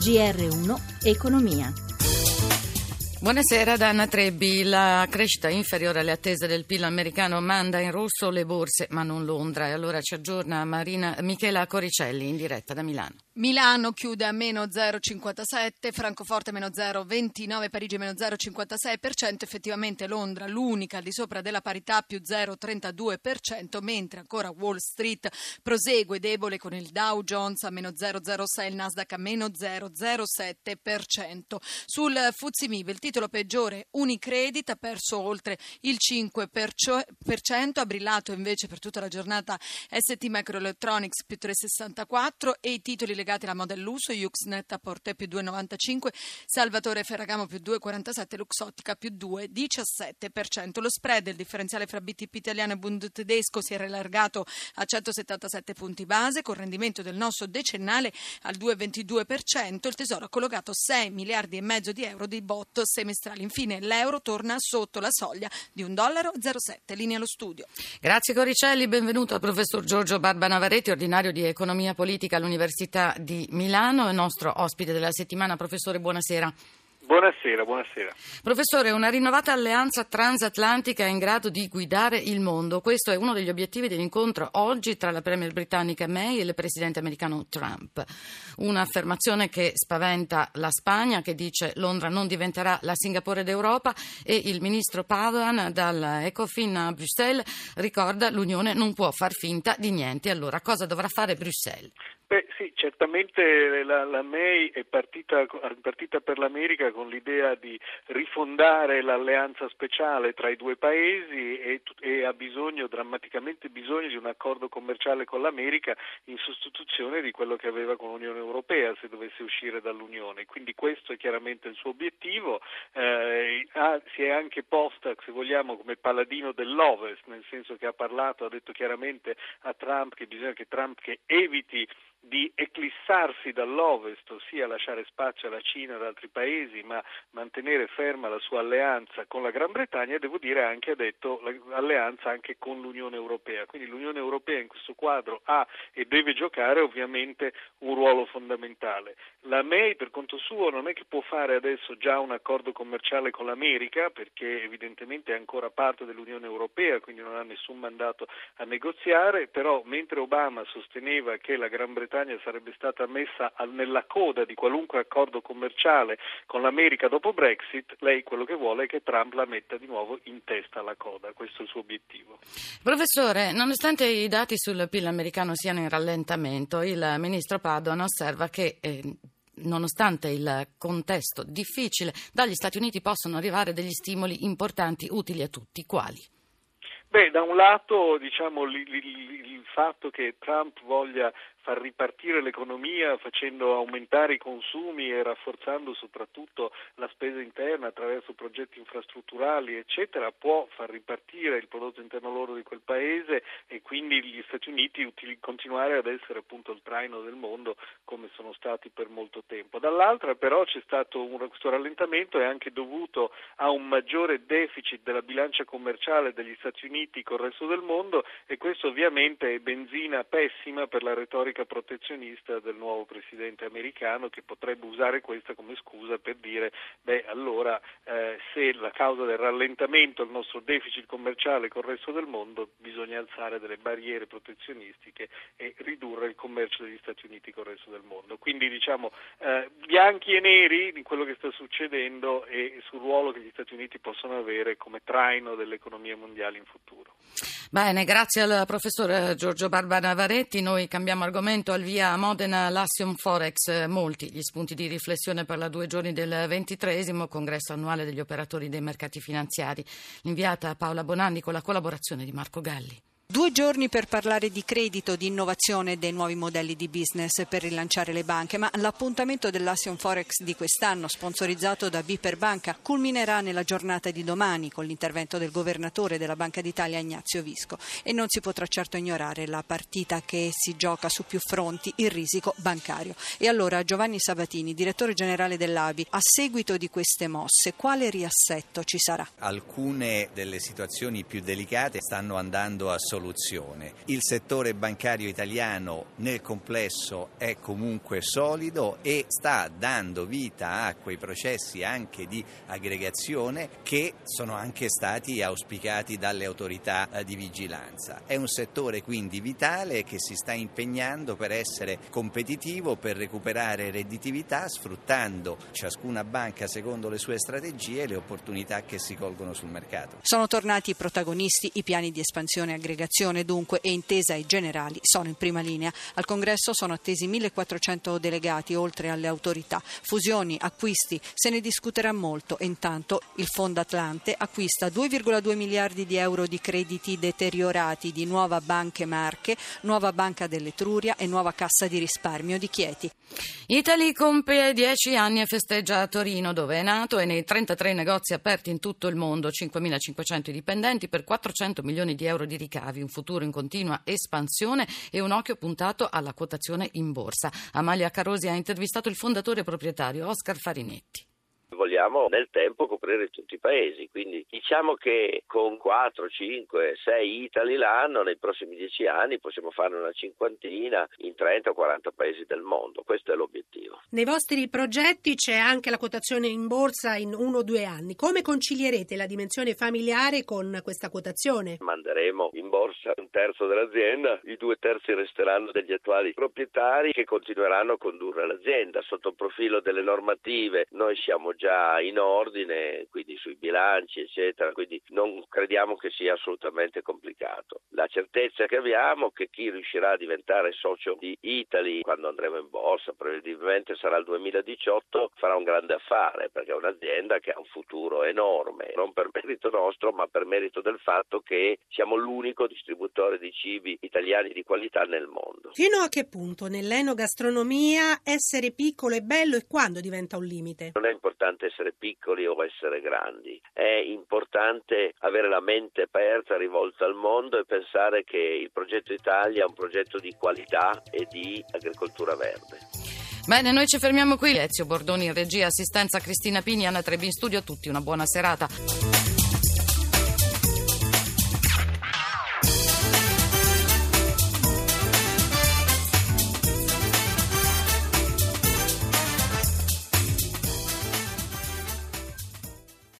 GR1 Economia. Buonasera da Anna Trebbi. La crescita inferiore alle attese del PIL americano manda in rosso le borse, ma non Londra. E allora ci aggiorna Marina Michela Coricelli in diretta da Milano. Milano chiude a meno 0,57, Francoforte meno 0,29, Parigi meno 0,56%, effettivamente Londra l'unica al di sopra della parità più 0,32%, mentre ancora Wall Street prosegue debole con il Dow Jones a meno 0,06, il Nasdaq a meno 0,07%. Sul Fuzimib il titolo peggiore Unicredit ha perso oltre il 5%, ha brillato invece per tutta la giornata ST Microelectronics più 3,64 e i titoli legati legati alla Modelluso, Uxnet a Porte più 2,95, Salvatore Ferragamo più 2,47, Luxottica più 2,17%. Lo spread, il differenziale fra BTP italiano e Bund tedesco si era allargato a 177 punti base con rendimento del nostro decennale al 2,22%. Il Tesoro ha collocato 6 miliardi e mezzo di euro di bot semestrali. Infine l'euro torna sotto la soglia di 1,07 dollaro. Linea allo studio. Grazie Coricelli, benvenuto al professor Giorgio Barba Navaretti, ordinario di economia politica all'Università di Milano, il nostro ospite della settimana. Professore, buonasera. Buonasera, buonasera. Professore, una rinnovata alleanza transatlantica è in grado di guidare il mondo. Questo è uno degli obiettivi dell'incontro oggi tra la Premier britannica May e il Presidente americano Trump. Un'affermazione che spaventa la Spagna, che dice Londra non diventerà la Singapore d'Europa e il Ministro Padoan dall'Ecofin a Bruxelles ricorda l'Unione non può far finta di niente. Allora cosa dovrà fare Bruxelles? Beh sì, certamente la, la May è partita, è partita, per l'America con l'idea di rifondare l'alleanza speciale tra i due paesi e, e, ha bisogno, drammaticamente bisogno di un accordo commerciale con l'America in sostituzione di quello che aveva con l'Unione Europea se dovesse uscire dall'Unione. Quindi questo è chiaramente il suo obiettivo. Eh, ha, si è anche posta, se vogliamo, come paladino dell'Ovest, nel senso che ha parlato, ha detto chiaramente a Trump che bisogna che Trump che eviti di eclissarsi dall'ovest, ossia lasciare spazio alla Cina e ad altri paesi, ma mantenere ferma la sua alleanza con la Gran Bretagna e devo dire anche ha detto l'alleanza anche con l'Unione Europea. Quindi l'Unione Europea in questo quadro ha e deve giocare ovviamente un ruolo fondamentale. La May per conto suo non è che può fare adesso già un accordo commerciale con l'America perché evidentemente è ancora parte dell'Unione Europea, quindi non ha nessun mandato a negoziare, però mentre Obama sosteneva che la Gran Bretagna Bretagna sarebbe stata messa nella coda di qualunque accordo commerciale con l'America dopo Brexit, lei quello che vuole è che Trump la metta di nuovo in testa alla coda, questo è il suo obiettivo. Professore, nonostante i dati sul PIL americano siano in rallentamento, il ministro Padoan osserva che eh, nonostante il contesto difficile, dagli Stati Uniti possono arrivare degli stimoli importanti utili a tutti. Quali? Beh, da un lato diciamo, il fatto che Trump voglia far ripartire l'economia facendo aumentare i consumi e rafforzando soprattutto la spesa interna attraverso progetti infrastrutturali eccetera può far ripartire il prodotto interno loro di quel paese e quindi gli Stati Uniti utili, continuare ad essere appunto il traino del mondo come sono stati per molto tempo. Dall'altra però c'è stato un, questo rallentamento è anche dovuto a un maggiore deficit della bilancia commerciale degli Stati Uniti con il resto del mondo e questo ovviamente è benzina pessima per la retorica retorica protezionista del nuovo presidente americano che potrebbe usare questa come scusa per dire beh allora eh, se la causa del rallentamento del nostro deficit commerciale con il resto del mondo bisogna alzare delle barriere protezionistiche e ridurre il commercio degli Stati Uniti con il resto del mondo. Quindi diciamo eh, bianchi e neri di quello che sta succedendo e sul ruolo che gli Stati Uniti possono avere come traino dell'economia mondiale in futuro. Bene, grazie al professor Giorgio Barba Navaretti. Noi cambiamo argomento al via Modena Lassium Forex. Molti gli spunti di riflessione per la due giorni del ventitresimo congresso annuale degli operatori dei mercati finanziari. Inviata Paola Bonanni con la collaborazione di Marco Galli. Due giorni per parlare di credito, di innovazione e dei nuovi modelli di business per rilanciare le banche, ma l'appuntamento dell'Asion Forex di quest'anno, sponsorizzato da Viper Banca, culminerà nella giornata di domani con l'intervento del governatore della Banca d'Italia Ignazio Visco e non si potrà certo ignorare la partita che si gioca su più fronti, il risico bancario. E allora Giovanni Sabatini, direttore generale dell'ABI, a seguito di queste mosse, quale riassetto ci sarà? Alcune delle situazioni più delicate stanno andando a sollecitare soluzione. Il settore bancario italiano nel complesso è comunque solido e sta dando vita a quei processi anche di aggregazione che sono anche stati auspicati dalle autorità eh, di vigilanza. È un settore quindi vitale che si sta impegnando per essere competitivo, per recuperare redditività sfruttando ciascuna banca secondo le sue strategie e le opportunità che si colgono sul mercato. Sono tornati protagonisti, i piani di espansione e aggregazione dunque e intesa ai generali sono in prima linea. Al congresso sono attesi 1400 delegati oltre alle autorità. Fusioni, acquisti, se ne discuterà molto intanto il Fondo Atlante acquista 2,2 miliardi di euro di crediti deteriorati di Nuova Banche Marche, Nuova Banca dell'Etruria e Nuova Cassa di Risparmio di Chieti. Italy compie 10 anni e festeggia a Torino dove è nato e nei 33 negozi aperti in tutto il mondo, 5.500 dipendenti per 400 milioni di euro di ricavi, un futuro in continua espansione e un occhio puntato alla quotazione in borsa. Amalia Carosi ha intervistato il fondatore e proprietario Oscar Farinetti vogliamo nel tempo coprire tutti i paesi. Quindi diciamo che con 4, 5, 6 Italy l'anno nei prossimi 10 anni possiamo fare una cinquantina in 30 o 40 paesi del mondo. Questo è l'obiettivo. Nei vostri progetti c'è anche la quotazione in borsa in uno o due anni. Come concilierete la dimensione familiare con questa quotazione? Manderemo in borsa un terzo dell'azienda, i due terzi resteranno degli attuali proprietari che continueranno a condurre l'azienda. Sotto il profilo delle normative noi siamo già in ordine, quindi sui bilanci, eccetera, quindi non crediamo che sia assolutamente complicato. La certezza che abbiamo è che chi riuscirà a diventare socio di Italy quando andremo in borsa, prevedibilmente sarà il 2018, farà un grande affare perché è un'azienda che ha un futuro enorme, non per merito nostro, ma per merito del fatto che siamo l'unico distributore di cibi italiani di qualità nel mondo. Fino a che punto nell'enogastronomia essere piccolo è bello e quando diventa un limite? Non è importante essere essere piccoli o essere grandi. È importante avere la mente aperta, rivolta al mondo e pensare che il progetto Italia è un progetto di qualità e di agricoltura verde. Bene, noi ci fermiamo qui. Ezio Bordoni in regia, assistenza Cristina Pini, Anna Trebi in studio. A tutti una buona serata.